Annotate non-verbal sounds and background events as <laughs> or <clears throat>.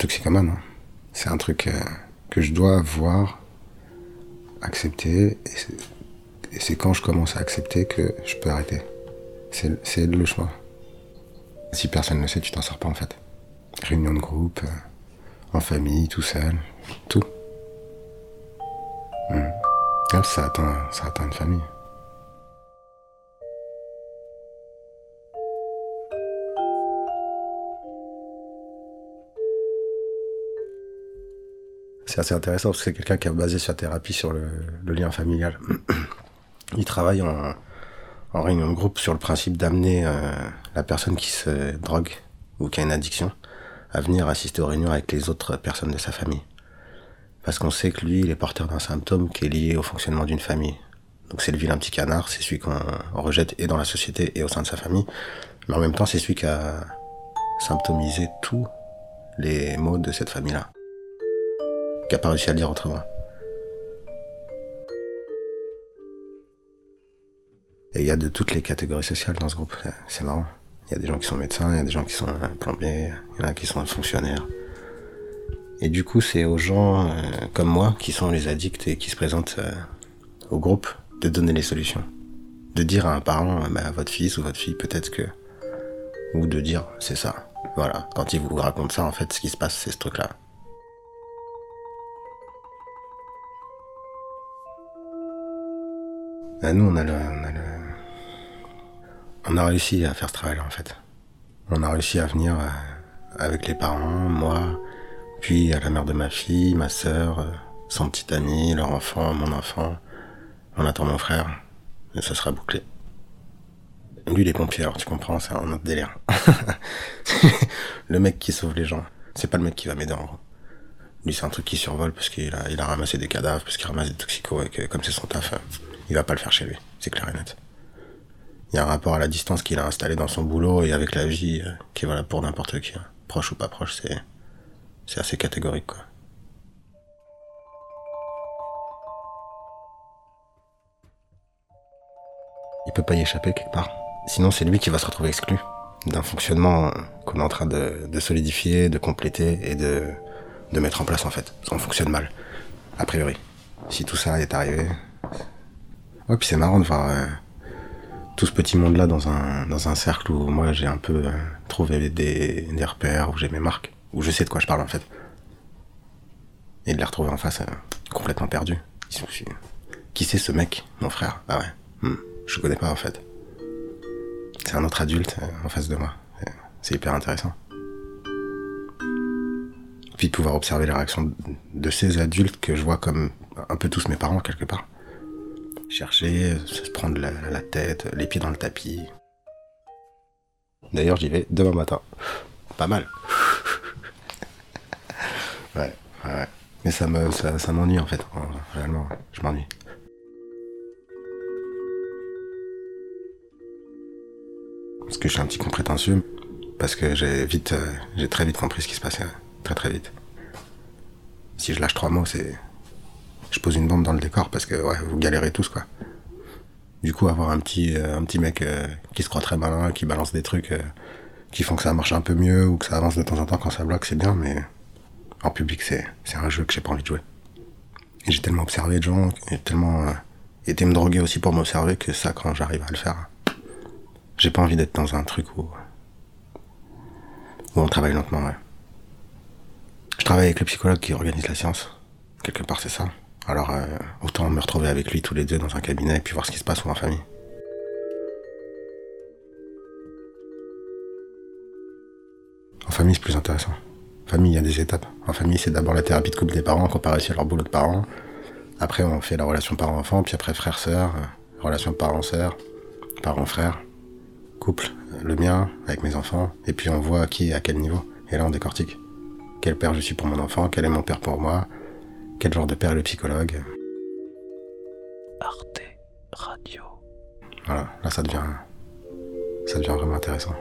toxicomane. C'est un truc euh, que je dois voir, accepter, et c'est quand je commence à accepter que je peux arrêter. C'est le choix. Si personne ne le sait, tu t'en sors pas en fait. Réunion de groupe, euh, en famille, tout seul, tout. Hmm. Ça, atteint, ça atteint une famille. C'est assez intéressant parce que c'est quelqu'un qui a basé sa thérapie sur le, lien familial. <clears throat> Il travaille en, réunion de groupe sur le principe d'amener euh, la personne qui se drogue ou qui a une addiction à venir assister aux réunions avec les autres personnes de sa famille. Parce qu'on sait que lui, il est porteur d'un symptôme qui est lié au fonctionnement d'une famille. Donc c'est le vilain petit canard, c'est celui qu'on rejette et dans la société et au sein de sa famille. Mais en même temps, c'est celui qui a symptomisé tous les maux de cette famille-là qui n'a pas réussi à le dire autrement. Et il y a de toutes les catégories sociales dans ce groupe, c'est marrant. Il y a des gens qui sont médecins, il y a des gens qui sont plombiers, il y en a qui sont fonctionnaires. Et du coup, c'est aux gens euh, comme moi, qui sont les addicts et qui se présentent euh, au groupe, de donner les solutions. De dire à un parent, bah, votre fils ou votre fille, peut-être que... Ou de dire, c'est ça. Voilà, quand il vous raconte ça, en fait, ce qui se passe, c'est ce truc-là. Bah, nous, on a, le, on a réussi à faire ce travail-là, en fait. On a réussi à venir euh, avec les parents, moi, puis à la mère de ma fille, ma sœur, euh, son petit ami, leur enfant, mon enfant. On attend mon frère, et ça sera bouclé. Lui, il est pompier, alors tu comprends, c'est un autre délire. <laughs> le mec qui sauve les gens, c'est pas le mec qui va m'aider en gros. Lui, c'est un truc qui survole parce qu'il a, a ramassé des cadavres, parce qu'il ramasse des toxicos, et que comme c'est son taf, il va pas le faire chez lui, c'est clair et net. Il y a un rapport à la distance qu'il a installé dans son boulot et avec la vie euh, qui est valable pour n'importe qui. Hein. Proche ou pas proche, c'est, c'est assez catégorique, quoi. Il peut pas y échapper quelque part. Sinon, c'est lui qui va se retrouver exclu d'un fonctionnement qu'on est en train de, de, solidifier, de compléter et de, de mettre en place en fait. On fonctionne mal, a priori. Si tout ça est arrivé, Ouais, puis c'est marrant de voir euh, tout ce petit monde-là dans un, dans un cercle où moi j'ai un peu euh, trouvé des, des repères, où j'ai mes marques, où je sais de quoi je parle en fait. Et de les retrouver en face, euh, complètement perdu. Qui c'est ce mec, mon frère? Ah ouais, hmm, je connais pas en fait. C'est un autre adulte en face de moi. C'est hyper intéressant. Puis de pouvoir observer la réaction de ces adultes que je vois comme un peu tous mes parents quelque part chercher, se prendre la, tête, les pieds dans le tapis. D'ailleurs, j'y vais demain matin. Pas mal. <laughs> ouais, ouais. Mais ça me, ça, m'ennuie en fait. Réellement, je m'ennuie. Parce que je suis un petit con prétentieux. Parce que j'ai vite, euh, j'ai très vite compris ce qui se passait. Très très vite. Si je lâche trois mots, c'est, je pose une bombe dans le décor parce que ouais, vous galérez tous quoi. Du coup, avoir un petit, euh, un petit mec euh, qui se croit très malin, qui balance des trucs euh, qui font que ça marche un peu mieux ou que ça avance de temps en temps quand ça bloque, c'est bien, mais en public, c'est, un jeu que j'ai pas envie de jouer. Et j'ai tellement observé de gens, et tellement été me droguer aussi pour m'observer que ça, quand j'arrive à le faire, j'ai pas envie d'être dans un truc où, où on travaille lentement, ouais. Je travaille avec le psychologue qui organise la science. Quelque part, c'est ça. Alors, euh, autant me retrouver avec lui tous les deux dans un cabinet et puis voir ce qui se passe en famille. En famille, c'est plus intéressant. En famille, il y a des étapes. En famille, c'est d'abord la thérapie de couple des parents comparé à leur boulot de parents. Après, on fait la relation parent-enfant, puis après frère-sœur, euh, relation parent-sœur, parent-frère, couple, euh, le mien avec mes enfants, et puis on voit qui est à quel niveau. Et là, on décortique. Quel père je suis pour mon enfant, quel est mon père pour moi, quel genre de père le psychologue Arte Radio. Voilà, là ça devient, ça devient vraiment intéressant.